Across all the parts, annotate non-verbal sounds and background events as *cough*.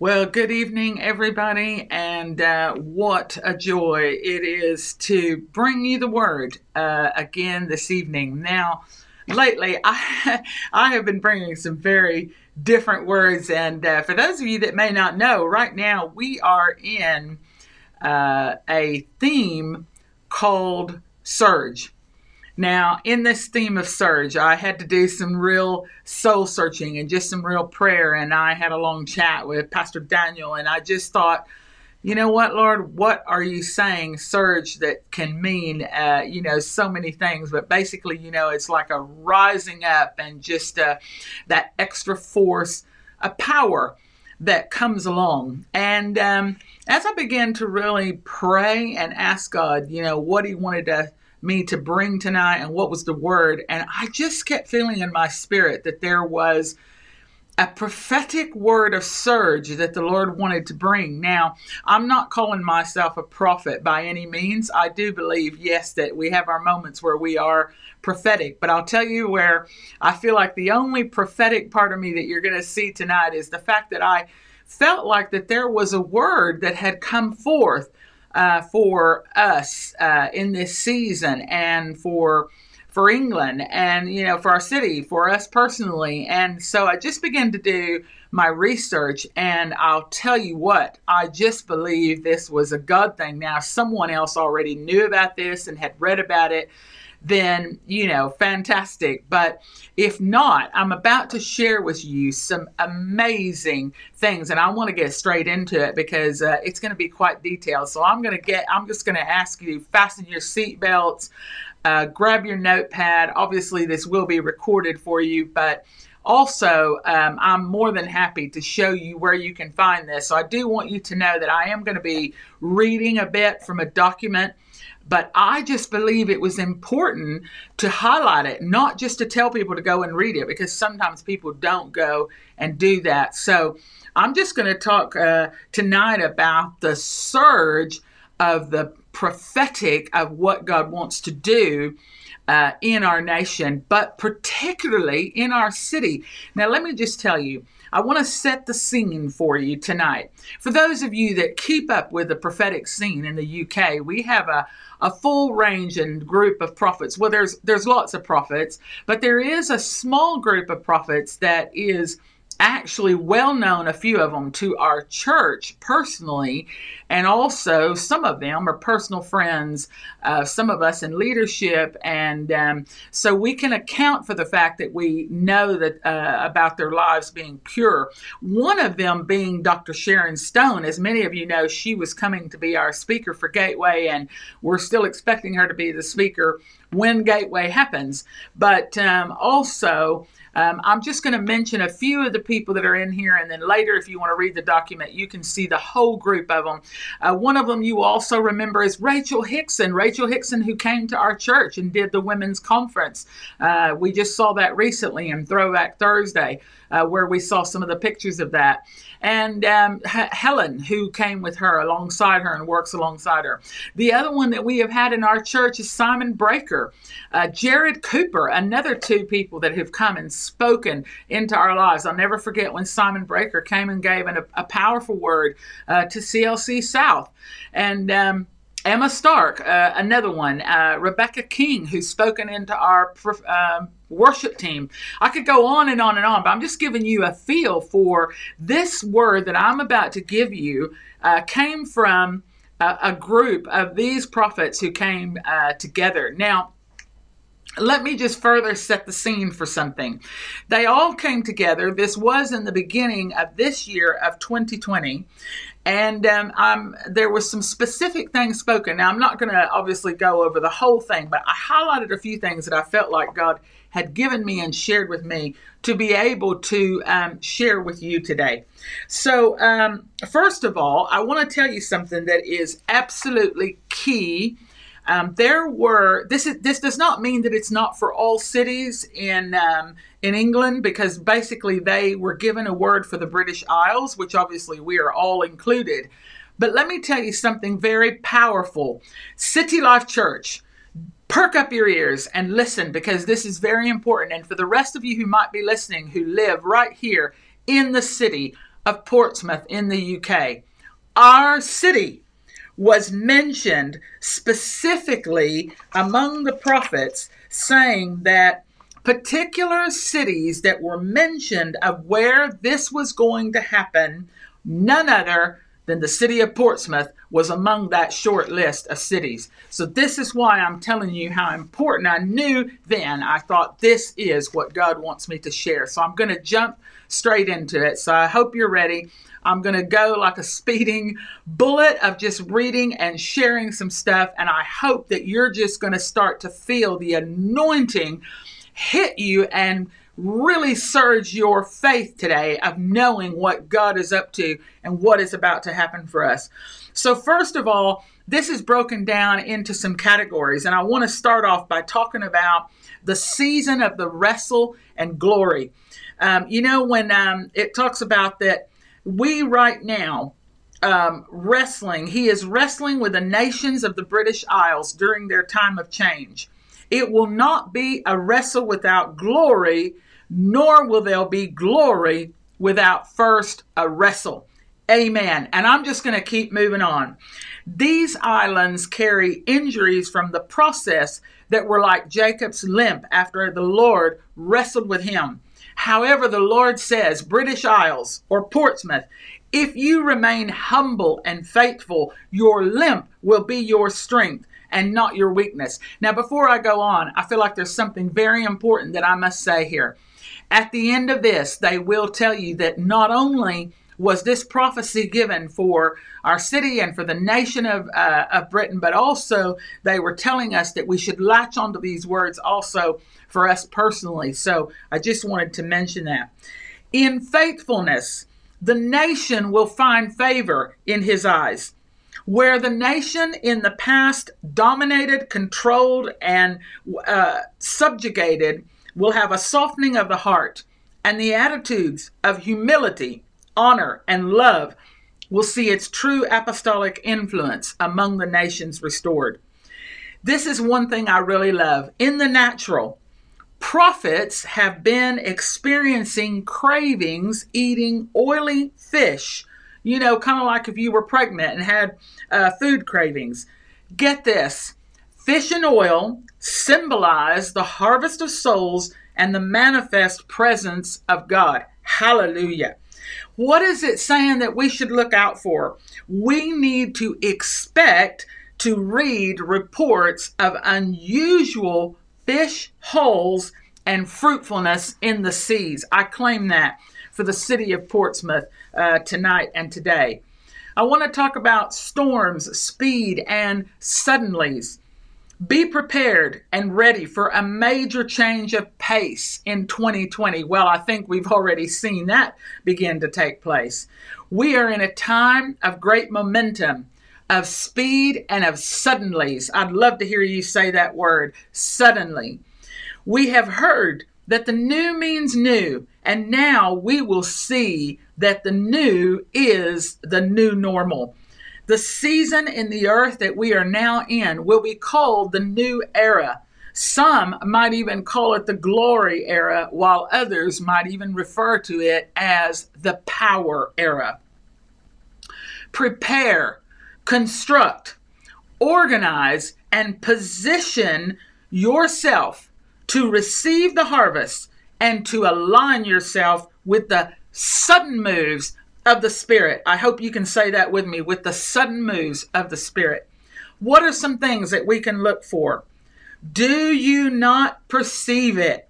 Well, good evening, everybody, and uh, what a joy it is to bring you the word uh, again this evening. Now, lately, *laughs* I, I have been bringing some very different words, and uh, for those of you that may not know, right now we are in uh, a theme called Surge. Now, in this theme of surge, I had to do some real soul searching and just some real prayer. And I had a long chat with Pastor Daniel, and I just thought, you know what, Lord, what are you saying, surge, that can mean, uh, you know, so many things. But basically, you know, it's like a rising up and just uh, that extra force, a power that comes along. And um, as I began to really pray and ask God, you know, what He wanted to me to bring tonight and what was the word. And I just kept feeling in my spirit that there was a prophetic word of surge that the Lord wanted to bring. Now, I'm not calling myself a prophet by any means. I do believe, yes, that we have our moments where we are prophetic, but I'll tell you where I feel like the only prophetic part of me that you're going to see tonight is the fact that I felt like that there was a word that had come forth uh, for us uh, in this season and for for England and you know for our city for us personally. And so I just began to do my research and I'll tell you what I just believe this was a God thing. Now someone else already knew about this and had read about it then, you know, fantastic. But if not, I'm about to share with you some amazing things, and I want to get straight into it because uh, it's going to be quite detailed. So I'm going to get, I'm just going to ask you fasten your seatbelts, uh, grab your notepad. Obviously, this will be recorded for you, but also, um, I'm more than happy to show you where you can find this. So I do want you to know that I am going to be reading a bit from a document but I just believe it was important to highlight it, not just to tell people to go and read it, because sometimes people don't go and do that. So I'm just going to talk uh, tonight about the surge of the prophetic of what God wants to do. Uh, in our nation, but particularly in our city. Now, let me just tell you, I want to set the scene for you tonight. For those of you that keep up with the prophetic scene in the UK, we have a, a full range and group of prophets. Well, there's there's lots of prophets, but there is a small group of prophets that is actually well known, a few of them, to our church personally. And also, some of them are personal friends, uh, some of us in leadership. And um, so we can account for the fact that we know that uh, about their lives being pure. One of them being Dr. Sharon Stone. As many of you know, she was coming to be our speaker for Gateway, and we're still expecting her to be the speaker when Gateway happens. But um, also, um, I'm just going to mention a few of the people that are in here, and then later, if you want to read the document, you can see the whole group of them. Uh, one of them you also remember is Rachel Hickson. Rachel Hickson, who came to our church and did the women's conference. Uh, we just saw that recently in Throwback Thursday, uh, where we saw some of the pictures of that and um, H- Helen, who came with her alongside her and works alongside her. The other one that we have had in our church is Simon Braker, uh, Jarrod Cooper, another two people that have come and spoken into our lives. I'll never forget when Simon Braker came and gave an, a, a powerful word uh, to CLC South. And um, Emma Stark, uh, another one, uh, Rebecca King, who's spoken into our um, worship team. I could go on and on and on, but I'm just giving you a feel for this word that I'm about to give you uh, came from a, a, group of these prophets who came uh, together. Now, let me just further set the scene for something. They all came together. This was in the beginning of this year of 2020. And um, there was some specific things spoken. Now, I'm not going to obviously go over the whole thing, but I highlighted a few things that I felt like God had given me and shared with me to be able to um, share with you today. So, um, first of all, I want to tell you something that is absolutely key um, there were this is this does not mean that it's not for all cities in um, in England because basically they were given a word for the British Isles, which obviously we are all included. But let me tell you something very powerful. City Life Church, perk up your ears and listen because this is very important. And for the rest of you who might be listening who live right here in the city, of Portsmouth in the UK, our city was mentioned specifically among the prophets, saying that particular cities that were mentioned of where this was going to happen, none other than the city of Portsmouth was among that short list of cities. So, this is why I'm telling you how important I knew then. I thought this is what God wants me to share. So, I'm going to jump straight into it. So, I hope you're ready. I'm going to go like a speeding bullet of just reading and sharing some stuff. And I hope that you're just going to start to feel the anointing hit you and really surge your faith today of knowing what God is up to and what is about to happen for us. So, first of all, this is broken down into some categories, and I want to start off by talking about the season of the wrestle and glory. Um, you know, when um, it talks about that we right now um, wrestling, he is wrestling with the nations of the British Isles during their time of change. It will not be a wrestle without glory, nor will there be glory without first a wrestle. Amen. And I'm just going to keep moving on. These islands carry injuries from the process that were like Jacob's limp after the Lord wrestled with him. However, the Lord says, British Isles or Portsmouth, if you remain humble and faithful, your limp will be your strength and not your weakness. Now, before I go on, I feel like there's something very important that I must say here. At the end of this, they will tell you that not only was this prophecy given for our city and for the nation of, uh, of Britain, but also they were telling us that we should latch onto these words also for us personally. So I just wanted to mention that. In faithfulness, the nation will find favor in his eyes. Where the nation in the past dominated, controlled, and uh, subjugated will have a softening of the heart, and the attitudes of humility honor, and love will see its true apostolic influence among the nations restored. This is one thing I really love. In the natural, prophets have been experiencing cravings eating oily fish. You know, kind of like if you were pregnant and had uh, food cravings. Get this fish and oil symbolize the harvest of souls and the manifest presence of God. Hallelujah. What is it saying that we should look out for? We need to expect to read reports of unusual fish holes and fruitfulness in the seas. I claim that for the city of Portsmouth uh, tonight and today. I want to talk about storms, speed, and suddenlies. Be prepared and ready for a major change of pace in 2020. Well, I think we've already seen that begin to take place. We are in a time of great momentum, of speed, and of suddenlies. I'd love to hear you say that word, suddenly. We have heard that the new means new, and now we will see that the new is the new normal. The season in the earth that we are now in will be called the new era. Some might even call it the glory era, while others might even refer to it as the power era. Prepare, construct, organize, and position yourself to receive the harvest and to align yourself with the sudden moves of the Spirit. I hope you can say that with me with the sudden moves of the Spirit. What are some things that we can look for? Do you not perceive it?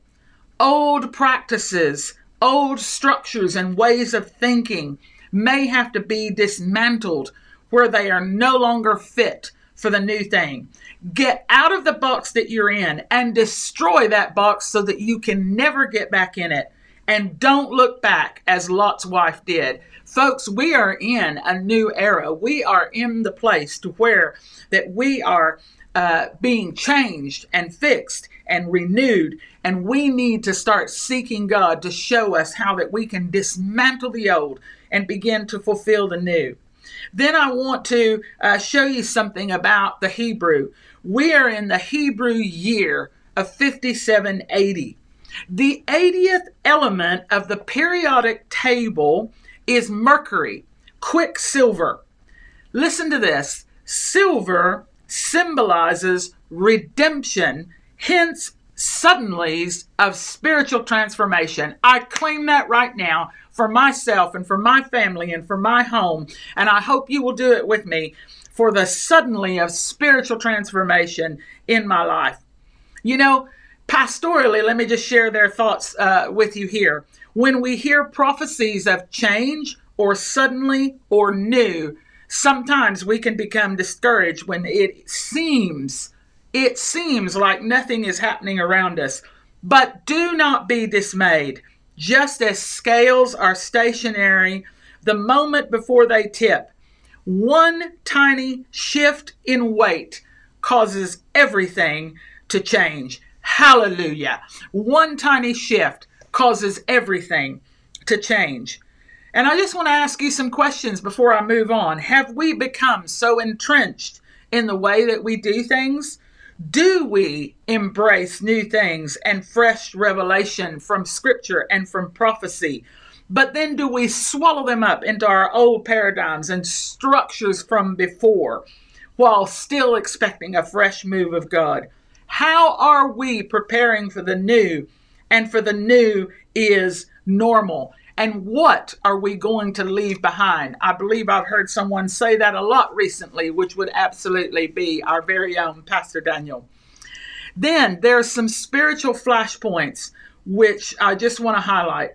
Old practices, old structures, and ways of thinking may have to be dismantled where they are no longer fit for the new thing. Get out of the box that you're in and destroy that box so that you can never get back in it. And don't look back as Lot's wife did. Folks, we are in a new era. We are in the place to where that we are uh, being changed and fixed and renewed, and we need to start seeking God to show us how that we can dismantle the old and begin to fulfill the new. Then I want to uh, show you something about the Hebrew. We are in the Hebrew year of 5780. The 80th element of the periodic table is mercury, quicksilver. Listen to this silver symbolizes redemption, hence, suddenlies of spiritual transformation. I claim that right now for myself and for my family and for my home, and I hope you will do it with me for the suddenly of spiritual transformation in my life. You know, pastorally, let me just share their thoughts uh, with you here. When we hear prophecies of change or suddenly or new, sometimes we can become discouraged when it seems it seems like nothing is happening around us. But do not be dismayed. Just as scales are stationary the moment before they tip, one tiny shift in weight causes everything to change. Hallelujah. One tiny shift causes everything to change. And I just want to ask you some questions before I move on. Have we become so entrenched in the way that we do things? Do we embrace new things and fresh revelation from scripture and from prophecy? But then do we swallow them up into our old paradigms and structures from before while still expecting a fresh move of God? How are we preparing for the new? And for the new is normal and what are we going to leave behind? I believe I've heard someone say that a lot recently, which would absolutely be our very own Pastor Daniel. Then there's some spiritual flashpoints, which I just want to highlight.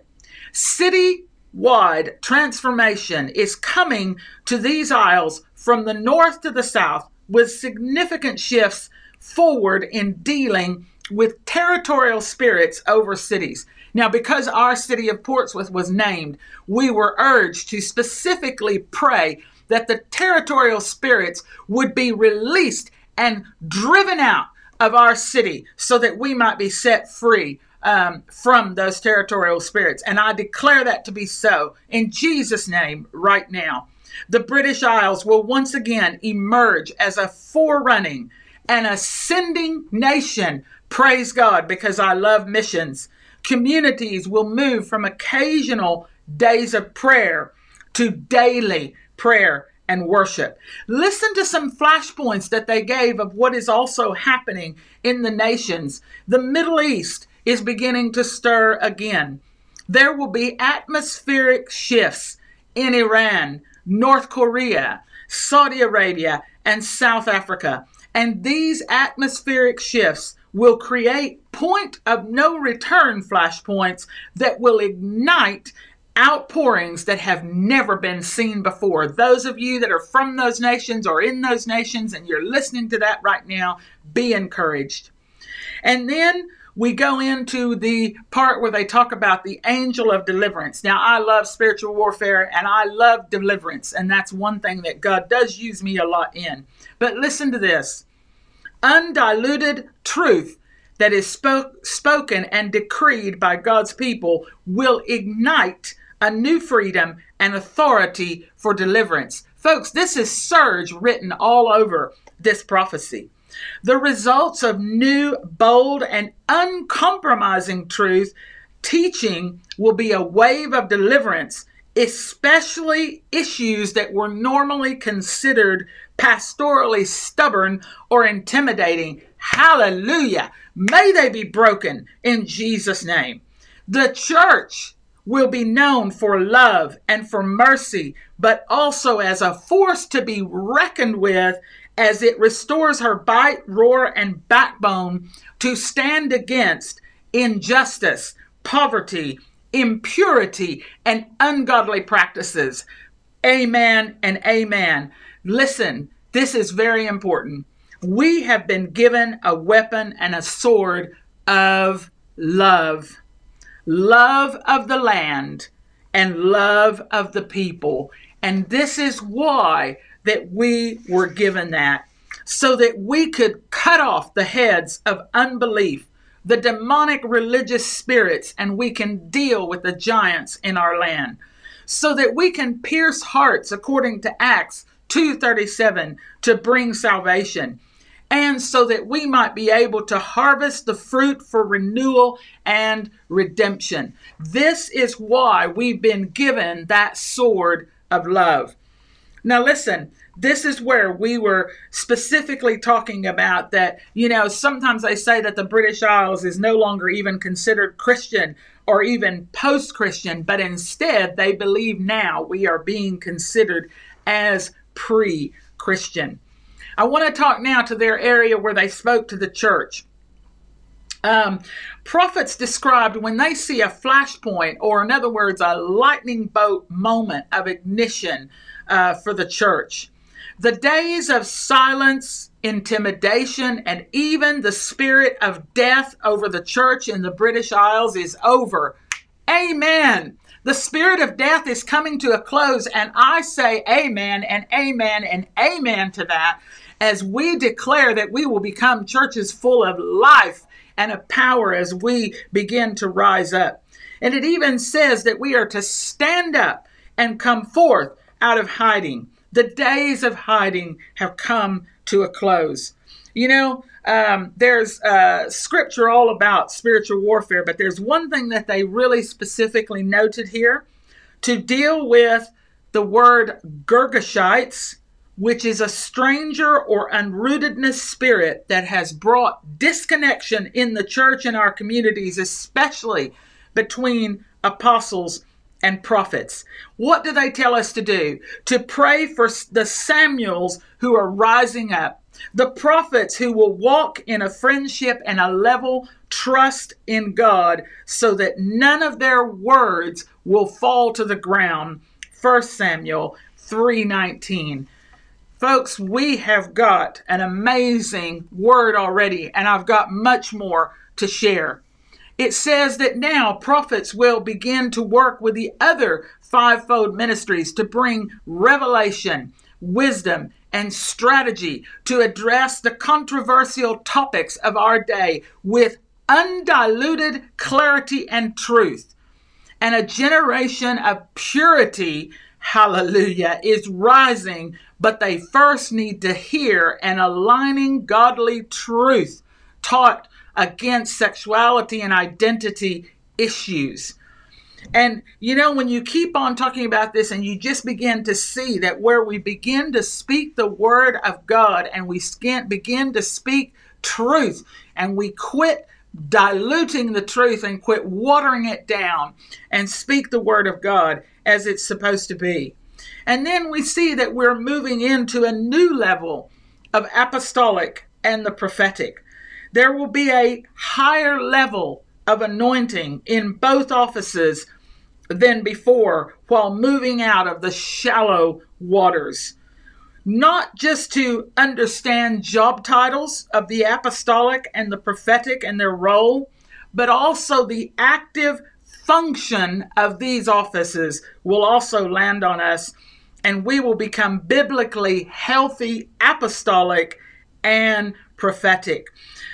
City-wide transformation is coming to these isles from the north to the south with significant shifts forward in dealing with territorial spirits over cities. Now, because our city of Portsmouth was named, we were urged to specifically pray that the territorial spirits would be released and driven out of our city so that we might be set free um, from those territorial spirits. And I declare that to be so in Jesus' name right now. The British Isles will once again emerge as a forerunning and ascending nation. Praise God, because I love missions communities will move from occasional days of prayer to daily prayer and worship. Listen to some flashpoints that they gave of what is also happening in the nations. The Middle East is beginning to stir again. There will be atmospheric shifts in Iran, North Korea, Saudi Arabia, and South Africa. And these atmospheric shifts will create point of no return flashpoints that will ignite outpourings that have never been seen before. Those of you that are from those nations or in those nations and you're listening to that right now, be encouraged. And then we go into the part where they talk about the angel of deliverance. Now, I love spiritual warfare and I love deliverance, and that's one thing that God does use me a lot in. But listen to this undiluted truth that is spoke, spoken and decreed by God's people will ignite a new freedom and authority for deliverance. Folks, this is surge written all over this prophecy. The results of new, bold, and uncompromising truth teaching will be a wave of deliverance, especially issues that were normally considered pastorally stubborn or intimidating. Hallelujah. May they be broken in Jesus' name. The church will be known for love and for mercy, but also as a force to be reckoned with as it restores her bite, roar, and backbone to stand against injustice, poverty, impurity, and ungodly practices. Amen and amen. Listen, this is very important. We have been given a weapon and a sword of love love of the land and love of the people. And this is why that we were given that so that we could cut off the heads of unbelief, the demonic religious spirits, and we can deal with the giants in our land. So that we can pierce hearts according to Acts 2:37 to bring salvation. and so that we might be able to harvest the fruit for renewal and redemption. This is why we've been given that sword of love. Now, listen, this is where we were specifically talking about that, you know, sometimes they say that the British Isles is no longer even considered Christian or even post Christian, but instead they believe now we are being considered as pre Christian. I want to talk now to their area where they spoke to the church. Um, prophets described when they see a flashpoint, or in other words, a lightning bolt moment of ignition uh, for the church. The days of silence, intimidation, and even the spirit of death over the church in the British Isles is over. Amen. The spirit of death is coming to a close, and I say amen and amen and amen to that as we declare that we will become churches full of life and of power as we begin to rise up. And it even says that we are to stand up and come forth out of hiding. The days of hiding have come to a close. You know, um, there's uh, scripture all about spiritual warfare, but there's one thing that they really specifically noted here to deal with the word Girgashites which is a stranger or unrootedness spirit that has brought disconnection in the church and our communities, especially between apostles and prophets. What do they tell us to do? To pray for the Samuels who are rising up, the prophets who will walk in a friendship and a level trust in God so that none of their words will fall to the ground. 1 Samuel 3:19 Folks, we have got an amazing word already, and I've got much more to share. It says that now prophets will begin to work with the other fivefold ministries to bring revelation, wisdom, and strategy to address the controversial topics of our day with undiluted clarity and truth. And a generation of purity hallelujah, is rising, but they first need to hear an aligning godly truth taught against sexuality and identity issues. And you know, when you keep on talking about this and you just begin to see that where we begin to speak the word of God and we begin to speak truth and we quit diluting the truth and quit watering it down and speak the word of God as it's supposed to be. And then we see that we're moving into a new level of apostolic and the prophetic. There will be a higher level of anointing in both offices than before while moving out of the shallow waters not just to understand job titles of the apostolic and the prophetic and their role, but also the active function of these offices will also land on us, and we will become biblically healthy, apostolic, and prophetic.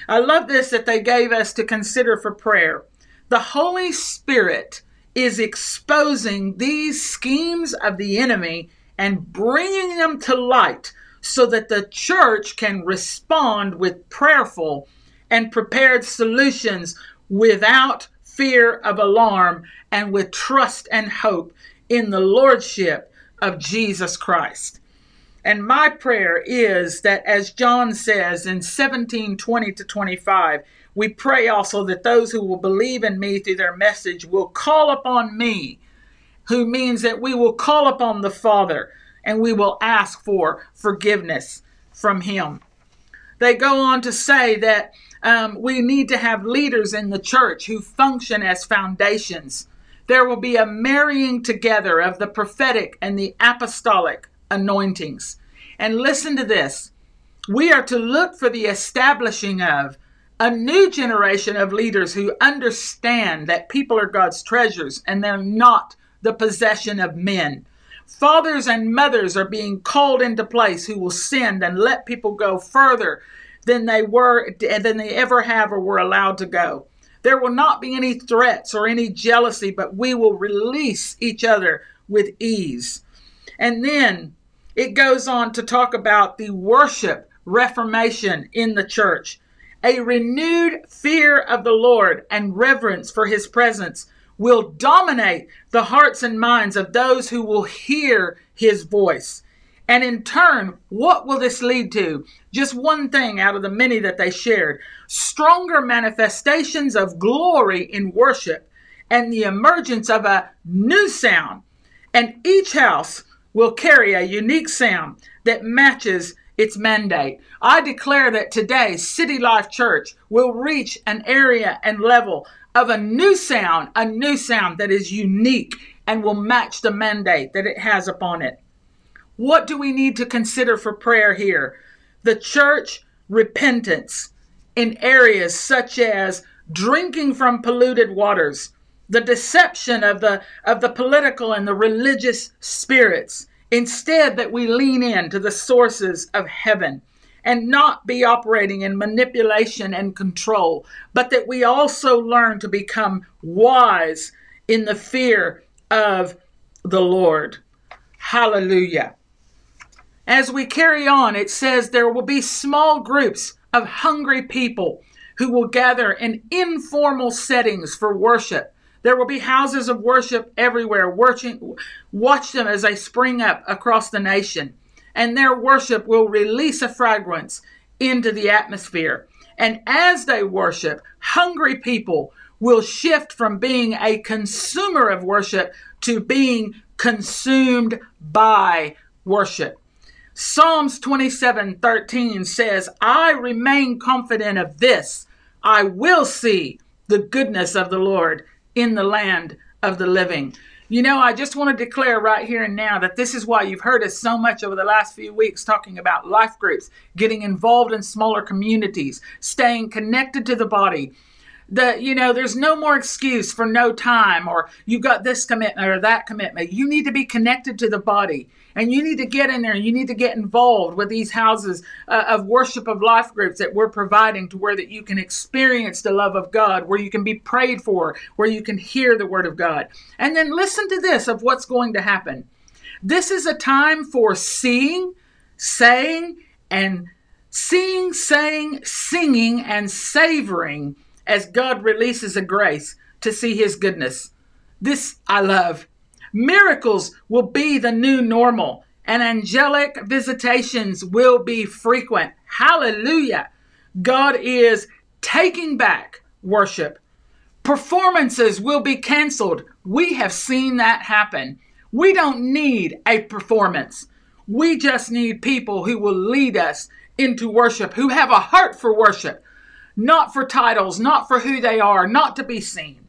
I love this that they gave us to consider for prayer. The Holy Spirit is exposing these schemes of the enemy and bringing them to light so that the church can respond with prayerful and prepared solutions without fear of alarm and with trust and hope in the lordship of Jesus Christ. And my prayer is that as John says in 17:20 20 to 25, we pray also that those who will believe in me through their message will call upon me who means that we will call upon the Father and we will ask for forgiveness from Him. They go on to say that um, we need to have leaders in the church who function as foundations. There will be a marrying together of the prophetic and the apostolic anointings. And listen to this we are to look for the establishing of a new generation of leaders who understand that people are God's treasures and they're not the possession of men. Fathers and mothers are being called into place who will send and let people go further than they were than they ever have or were allowed to go. There will not be any threats or any jealousy, but we will release each other with ease. And then it goes on to talk about the worship reformation in the church. A renewed fear of the Lord and reverence for his presence will dominate the hearts and minds of those who will hear his voice. And in turn, what will this lead to? Just one thing out of the many that they shared stronger manifestations of glory in worship and the emergence of a new sound. And each house will carry a unique sound that matches its mandate. I declare that today, City Life Church will reach an area and level of a new sound, a new sound that is unique and will match the mandate that it has upon it. What do we need to consider for prayer here? The church repentance in areas such as drinking from polluted waters, the deception of the of the political and the religious spirits, Instead, that we lean in to the sources of heaven and not be operating in manipulation and control, but that we also learn to become wise in the fear of the Lord. Hallelujah. As we carry on, it says there will be small groups of hungry people who will gather in informal settings for worship there will be houses of worship everywhere. Watching, watch them as they spring up across the nation. And their worship will release a fragrance into the atmosphere. And as they worship, hungry people will shift from being a consumer of worship to being consumed by worship. Psalms 27 13 says, I remain confident of this. I will see the goodness of the Lord in the land of the living. You know, I just want to declare right here and now that this is why you've heard us so much over the last few weeks talking about life groups, getting involved in smaller communities, staying connected to the body. That, you know, there's no more excuse for no time or you've got this commitment or that commitment. You need to be connected to the body. And you need to get in there. You need to get involved with these houses uh, of worship of life groups that we're providing to where that you can experience the love of God, where you can be prayed for, where you can hear the word of God. And then listen to this of what's going to happen. This is a time for seeing, saying, and seeing, saying, singing, and savoring as God releases a grace to see his goodness. This I love. Miracles will be the new normal, and angelic visitations will be frequent. Hallelujah. God is taking back worship. Performances will be canceled. We have seen that happen. We don't need a performance. We just need people who will lead us into worship, who have a heart for worship, not for titles, not for who they are, not to be seen.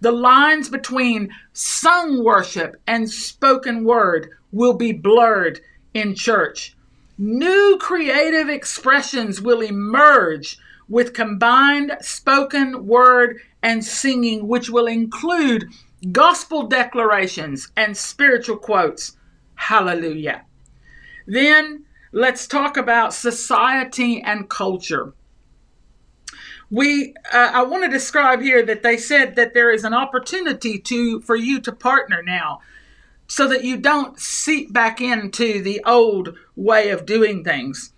The lines between sung worship and spoken word will be blurred in church. New creative expressions will emerge with combined spoken word and singing, which will include gospel declarations and spiritual quotes. Hallelujah. Then let's talk about society and culture we uh, i want to describe here that they said that there is an opportunity to for you to partner now so that you don't seep back into the old way of doing things.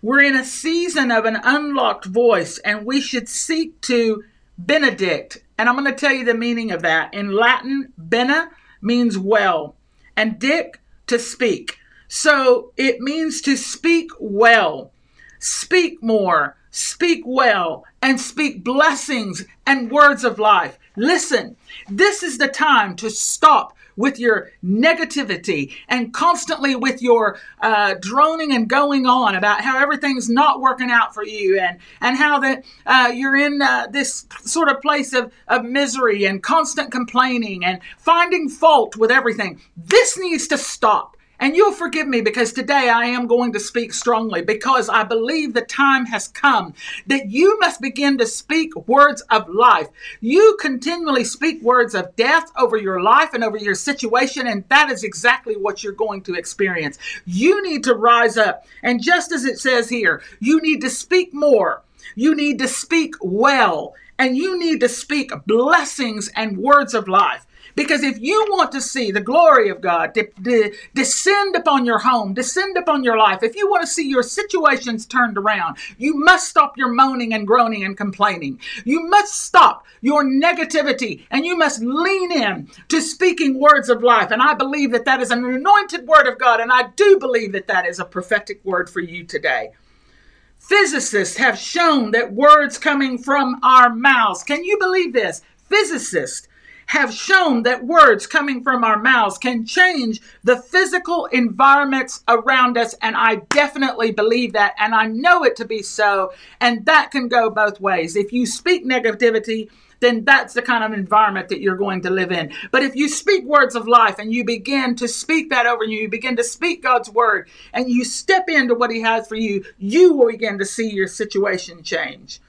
We're in a season of an unlocked voice and we should seek to benedict. And i'm going to tell you the meaning of that. In latin bene means well and dic to speak. So it means to speak well. Speak more speak well and speak blessings and words of life. Listen, this is the time to stop with your negativity and constantly with your uh, droning and going on about how everything's not working out for you and, and how that uh, you're in uh, this sort of place of, of misery and constant complaining and finding fault with everything. This needs to stop. And you'll forgive me because today I am going to speak strongly because I believe the time has come that you must begin to speak words of life. You continually speak words of death over your life and over your situation, and that is exactly what you're going to experience. You need to rise up. And just as it says here, you need to speak more. You need to speak well and you need to speak blessings and words of life Because if you want to see the glory of God de- de- descend upon your home, descend upon your life, if you want to see your situations turned around, you must stop your moaning and groaning and complaining. You must stop your negativity and you must lean in to speaking words of life. And I believe that that is an anointed word of God. And I do believe that that is a prophetic word for you today. Physicists have shown that words coming from our mouths, can you believe this? Physicists have shown that words coming from our mouths can change the physical environments around us. And I definitely believe that. And I know it to be so. And that can go both ways. If you speak negativity, then that's the kind of environment that you're going to live in. But if you speak words of life and you begin to speak that over you, you begin to speak God's word and you step into what He has for you, you will begin to see your situation change.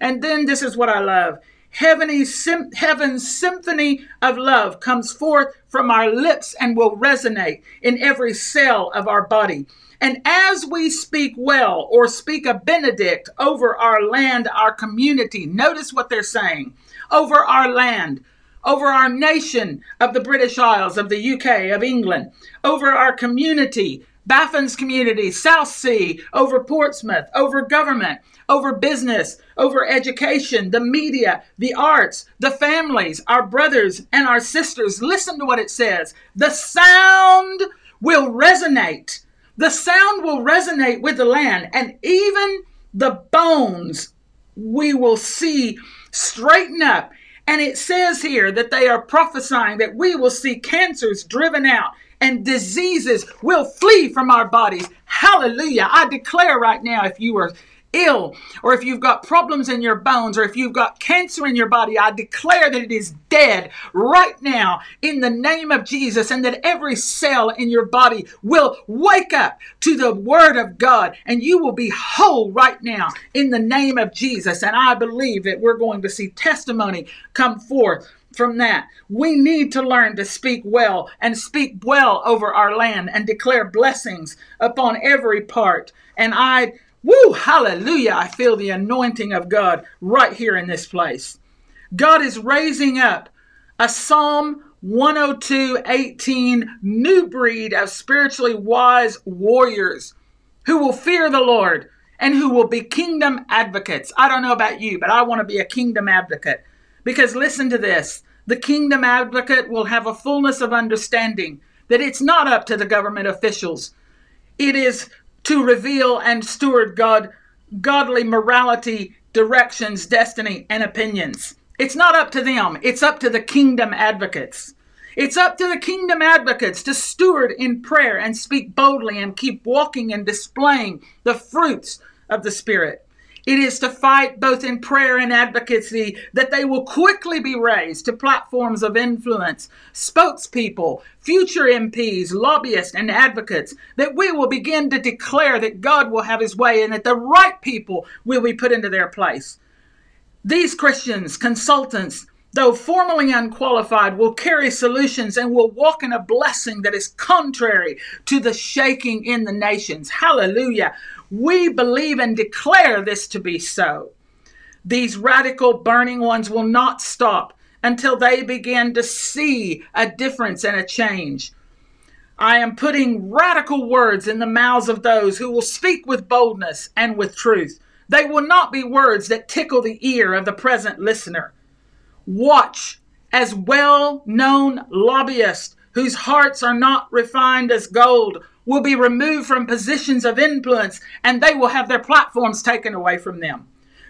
And then this is what I love. Heavenly, sim- heaven's symphony of love comes forth from our lips and will resonate in every cell of our body. And as we speak well or speak a benedict over our land, our community, notice what they're saying over our land, over our nation of the British Isles, of the UK, of England, over our community, Baffin's community, Southsea, over Portsmouth, over government, over business, over education, the media, the arts, the families, our brothers and our sisters. Listen to what it says. The sound will resonate. The sound will resonate with the land, and even the bones we will see straighten up. And it says here that they are prophesying that we will see cancers driven out and diseases will flee from our bodies. Hallelujah. I declare right now, if you are ill, or if you've got problems in your bones, or if you've got cancer in your body, I declare that it is dead right now in the name of Jesus, and that every cell in your body will wake up to the Word of God, and you will be whole right now in the name of Jesus. And I believe that we're going to see testimony come forth from that. We need to learn to speak well and speak well over our land and declare blessings upon every part. And I Woo, hallelujah. I feel the anointing of God right here in this place. God is raising up a Psalm 102 18 new breed of spiritually wise warriors who will fear the Lord and who will be kingdom advocates. I don't know about you, but I want to be a kingdom advocate because listen to this the kingdom advocate will have a fullness of understanding that it's not up to the government officials. It is to reveal and steward God, godly morality, directions, destiny, and opinions. It's not up to them, it's up to the kingdom advocates. It's up to the kingdom advocates to steward in prayer and speak boldly and keep walking and displaying the fruits of the Spirit. It is to fight both in prayer and advocacy that they will quickly be raised to platforms of influence, spokespeople, future MPs, lobbyists, and advocates, that we will begin to declare that God will have his way and that the right people will be put into their place. These Christians, consultants, though formally unqualified, will carry solutions and will walk in a blessing that is contrary to the shaking in the nations. Hallelujah. We believe and declare this to be so. These radical burning ones will not stop until they begin to see a difference and a change. I am putting radical words in the mouths of those who will speak with boldness and with truth. They will not be words that tickle the ear of the present listener. Watch as well known lobbyists whose hearts are not refined as gold will be removed from positions of influence and they will have their platforms taken away from them.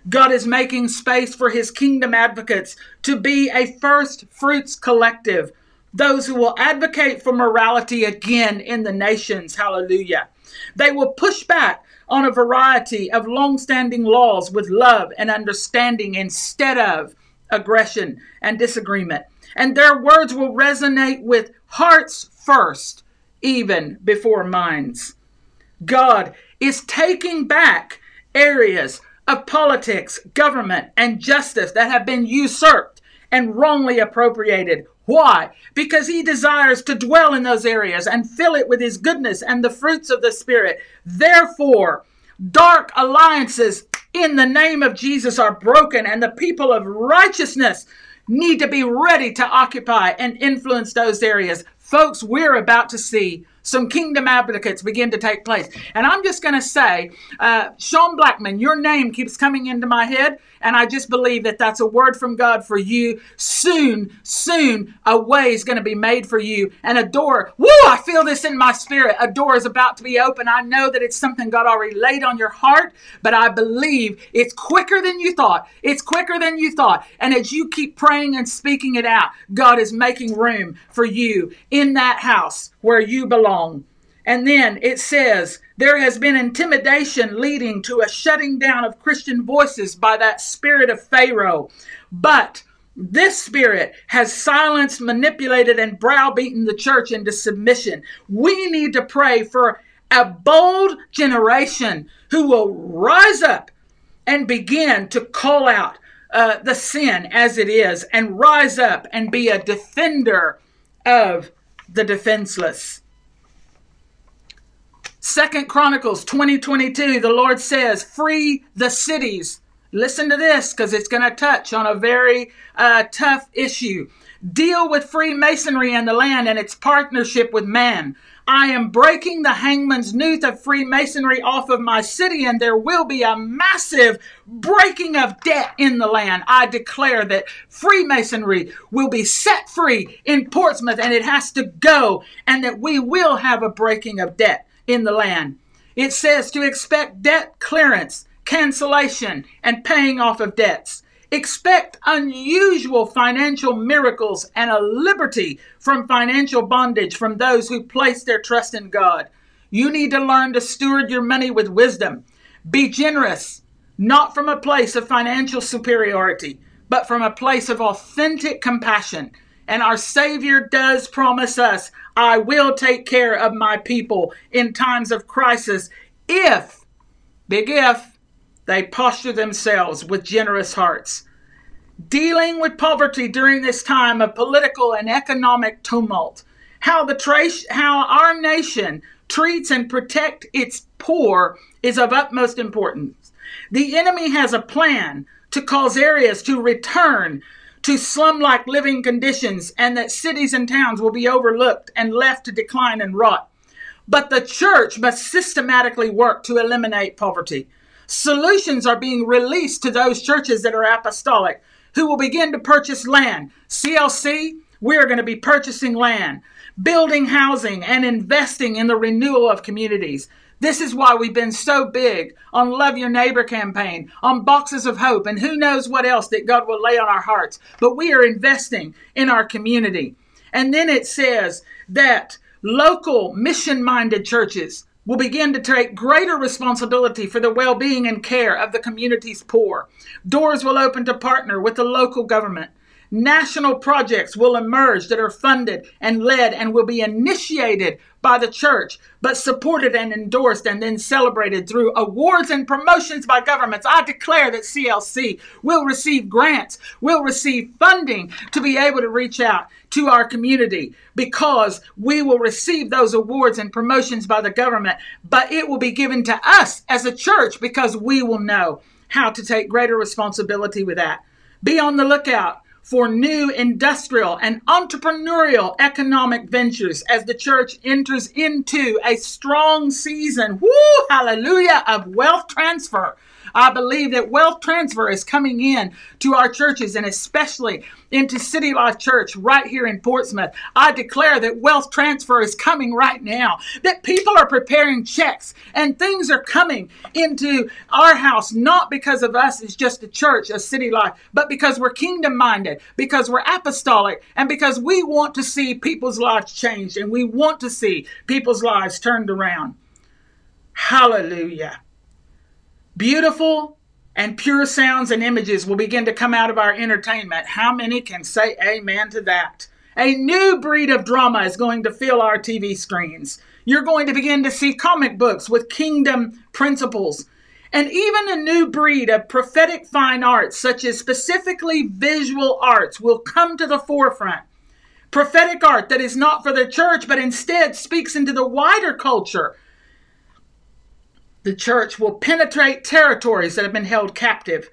God is making space for his kingdom advocates to be a first fruits collective, those who will advocate for morality again in the nations. Hallelujah. They will push back on a variety of long-standing laws with love and understanding instead of aggression and disagreement. And their words will resonate with hearts first even before minds. God is taking back areas of politics, government, and justice that have been usurped and wrongly appropriated. Why? Because he desires to dwell in those areas and fill it with his goodness and the fruits of the Spirit. Therefore, dark alliances in the name of Jesus are broken, and the people of righteousness need to be ready to occupy and influence those areas. Folks, we're about to see some kingdom advocates begin to take place. And I'm just going to say, uh, Sean Blackman, your name keeps coming into my head, and I just believe that that's a word from God for you. Soon, soon, a way is going to be made for you, and a door. Woo! I feel this in my spirit. A door is about to be open. I know that it's something God already laid on your heart, but I believe it's quicker than you thought. It's quicker than you thought. And as you keep praying and speaking it out, God is making room for you in that house where you belong. And then it says, there has been intimidation leading to a shutting down of Christian voices by that spirit of Pharaoh. But this spirit has silenced, manipulated, and browbeaten the church into submission. We need to pray for a bold generation who will rise up and begin to call out uh, the sin as it is and rise up and be a defender of the defenseless. Second Chronicles 2022, the Lord says, free the cities. Listen to this because it's going to touch on a very uh, tough issue. Deal with Freemasonry and the land and its partnership with man. I am breaking the hangman's noose of Freemasonry off of my city, and there will be a massive breaking of debt in the land. I declare that Freemasonry will be set free in Portsmouth, and it has to go, and that we will have a breaking of debt in the land. It says to expect debt clearance, cancellation, and paying off of debts. Expect unusual financial miracles and a liberty from financial bondage from those who place their trust in God. You need to learn to steward your money with wisdom. Be generous, not from a place of financial superiority, but from a place of authentic compassion. And our Savior does promise us, I will take care of my people in times of crisis if, big if, they posture themselves with generous hearts. Dealing with poverty during this time of political and economic tumult. How the trace, how our nation treats and protect its poor is of utmost importance. The enemy has a plan to cause areas to return to slum like living conditions and that cities and towns will be overlooked and left to decline and rot. But the church must systematically work to eliminate poverty. Solutions are being released to those churches that are apostolic who will begin to purchase land. CLC, we're going to be purchasing land, building housing, and investing in the renewal of communities. This is why we've been so big on Love Your Neighbor campaign, on Boxes of Hope, and who knows what else that God will lay on our hearts. But we are investing in our community. And then it says that local mission minded churches will begin to take greater responsibility for the well being and care of the community's poor. Doors will open to partner with the local government. National projects will emerge that are funded and led and will be initiated by the church, but supported and endorsed and then celebrated through awards and promotions by governments. I declare that CLC will receive grants, will receive funding to be able to reach out to our community because we will receive those awards and promotions by the government, but it will be given to us as a church because we will know how to take greater responsibility with that. Be on the lookout for new industrial and entrepreneurial economic ventures as the church enters into a strong season, whoo, hallelujah, of wealth transfer I believe that wealth transfer is coming in to our churches and especially into City Life Church right here in Portsmouth. I declare that wealth transfer is coming right now, that people are preparing checks and things are coming into our house, not because of us as just a church, a City Life, but because we're kingdom minded, because we're apostolic, and because we want to see people's lives changed and we want to see people's lives turned around. Hallelujah. Beautiful and pure sounds and images will begin to come out of our entertainment. How many can say amen to that? A new breed of drama is going to fill our TV screens. You're going to begin to see comic books with kingdom principles. And even a new breed of prophetic fine arts, such as specifically visual arts, will come to the forefront. Prophetic art that is not for the church, but instead speaks into the wider culture the church will penetrate territories that have been held captive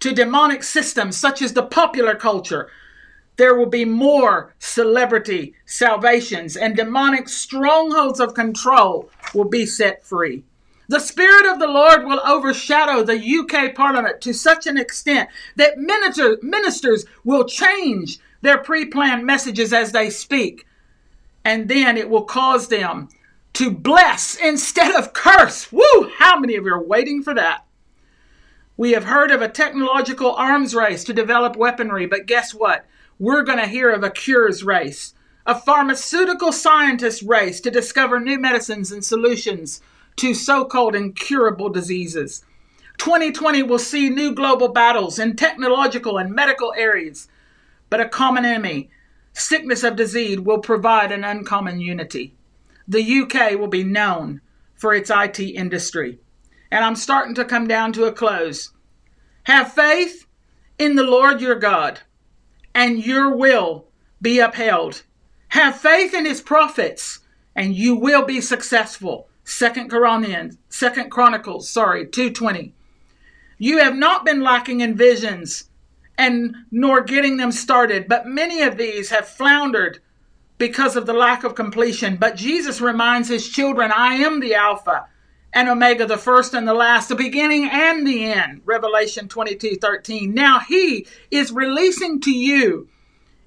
to demonic systems such as the popular culture, there will be more celebrity salvations and demonic strongholds of control will be set free. The Spirit of the Lord will overshadow the UK Parliament to such an extent that minister, ministers will change their pre planned messages as they speak. And then it will cause them to bless instead of curse. Woo! How many of you are waiting for that? We have heard of a technological arms race to develop weaponry, but guess what? We're going to hear of a cures race, a pharmaceutical scientist race to discover new medicines and solutions to so called incurable diseases. 2020 will see new global battles in technological and medical areas, but a common enemy, sickness of disease, will provide an uncommon unity. The UK will be known for its IT industry. And I'm starting to come down to a close. Have faith in the Lord your God, and your will be upheld. Have faith in his prophets, and you will be successful. Second Corinthians, Second Chronicles, sorry, 220. You have not been lacking in visions and nor getting them started, but many of these have floundered because of the lack of completion. But Jesus reminds his children, I am the Alpha and Omega, the first and the last, the beginning and the end. Revelation 22 13. Now he is releasing to you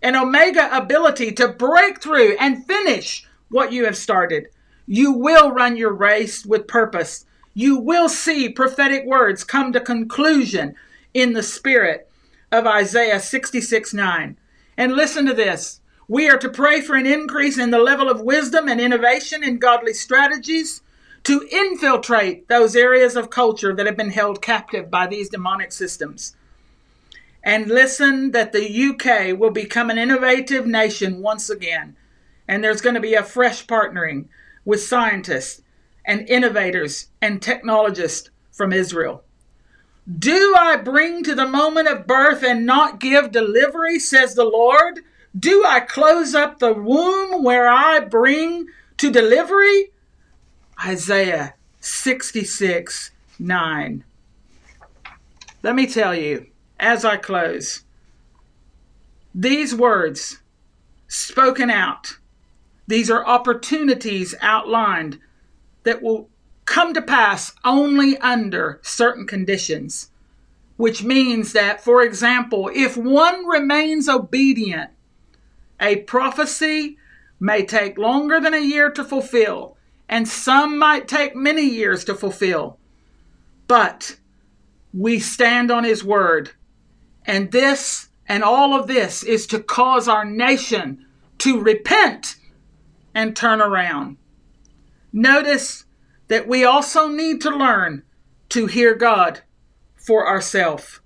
an Omega ability to break through and finish what you have started. You will run your race with purpose. You will see prophetic words come to conclusion in the spirit of Isaiah 66 9. And listen to this. We are to pray for an increase in the level of wisdom and innovation in godly strategies to infiltrate those areas of culture that have been held captive by these demonic systems. And listen that the UK will become an innovative nation once again. And there's going to be a fresh partnering with scientists and innovators and technologists from Israel. Do I bring to the moment of birth and not give delivery, says the Lord? Do I close up the womb where I bring to delivery? Isaiah 66 9. Let me tell you, as I close, these words spoken out, these are opportunities outlined that will come to pass only under certain conditions, which means that, for example, if one remains obedient, a prophecy may take longer than a year to fulfill and some might take many years to fulfill. But we stand on His word. And this and all of this is to cause our nation to repent and turn around. Notice that we also need to learn to hear God for ourselves.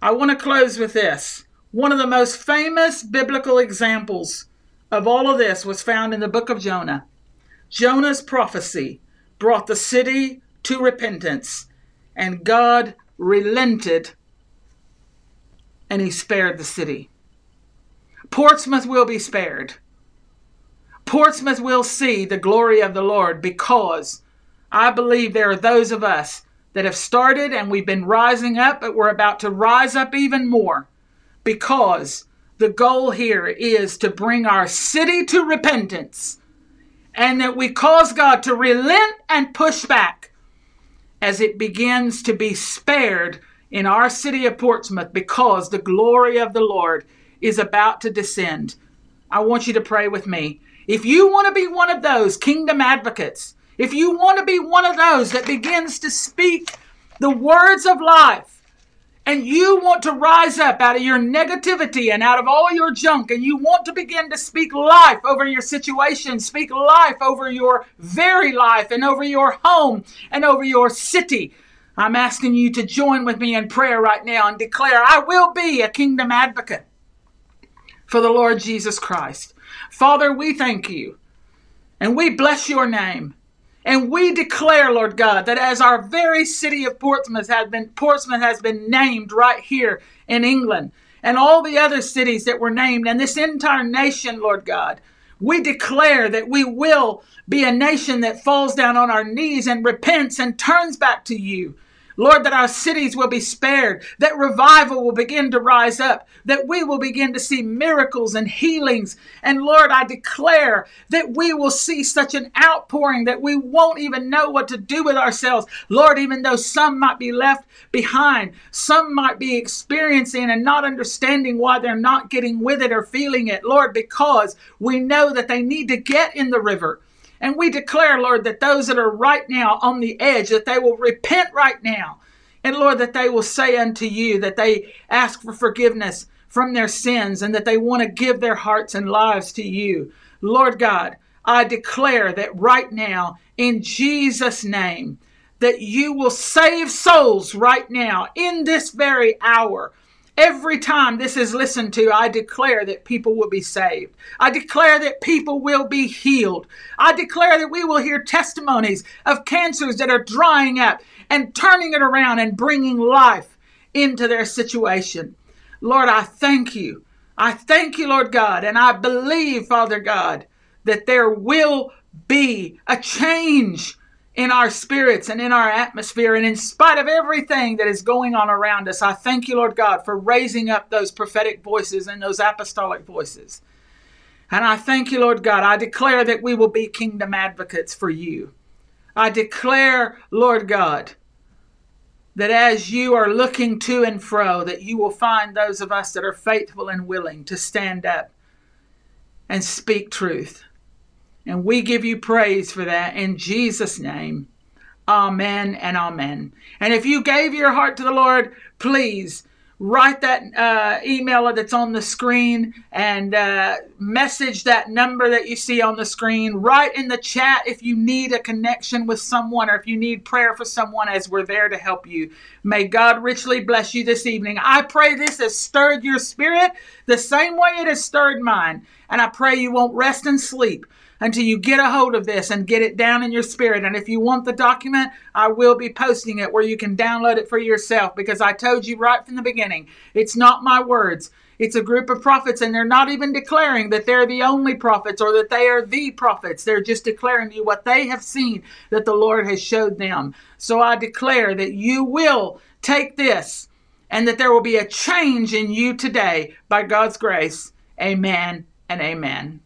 I want to close with this. One of the most famous biblical examples of all of this was found in the book of Jonah. Jonah's prophecy brought the city to repentance, and God relented and he spared the city. Portsmouth will be spared. Portsmouth will see the glory of the Lord because I believe there are those of us that have started and we've been rising up, but we're about to rise up even more because the goal here is to bring our city to repentance and that we cause God to relent and push back as it begins to be spared in our city of Portsmouth because the glory of the Lord is about to descend. I want you to pray with me. If you want to be one of those kingdom advocates, if you want to be one of those that begins to speak the words of life, and you want to rise up out of your negativity and out of all your junk, and you want to begin to speak life over your situation, speak life over your very life, and over your home, and over your city. I'm asking you to join with me in prayer right now and declare, I will be a kingdom advocate for the Lord Jesus Christ. Father, we thank you and we bless your name. And we declare, Lord God, that as our very city of Portsmouth has been Portsmouth has been named right here in England, and all the other cities that were named, and this entire nation, Lord God, we declare that we will be a nation that falls down on our knees and repents and turns back to you. Lord, that our cities will be spared, that revival will begin to rise up, that we will begin to see miracles and healings. And Lord, I declare that we will see such an outpouring that we won't even know what to do with ourselves. Lord, even though some might be left behind, some might be experiencing and not understanding why they're not getting with it or feeling it, Lord, because we know that they need to get in the river. And we declare, Lord, that those that are right now on the edge, that they will repent right now. And Lord, that they will say unto you, that they ask for forgiveness from their sins and that they want to give their hearts and lives to you. Lord God, I declare that right now, in Jesus' name, that you will save souls right now in this very hour. Every time this is listened to, I declare that people will be saved. I declare that people will be healed. I declare that we will hear testimonies of cancers that are drying up and turning it around and bringing life into their situation. Lord, I thank you. I thank you, Lord God, and I believe, Father God, that there will be a change in our spirits and in our atmosphere. And in spite of everything that is going on around us, I thank you, Lord God, for raising up those prophetic voices and those apostolic voices. And I thank you, Lord God. I declare that we will be kingdom advocates for you. I declare, Lord God, that as you are looking to and fro, that you will find those of us that are faithful and willing to stand up and speak truth. And we give you praise for that in Jesus' name. Amen and amen. And if you gave your heart to the Lord, please write that uh, email that's on the screen and uh, message that number that you see on the screen. Write in the chat if you need a connection with someone or if you need prayer for someone, as we're there to help you. May God richly bless you this evening. I pray this has stirred your spirit the same way it has stirred mine. And I pray you won't rest and sleep until you get a hold of this and get it down in your spirit. And if you want the document, I will be posting it where you can download it for yourself because I told you right from the beginning, it's not my words. It's a group of prophets, and they're not even declaring that they're the only prophets or that they are the prophets. They're just declaring to you what they have seen that the Lord has showed them. So I declare that you will take this and that there will be a change in you today by God's grace. Amen and amen.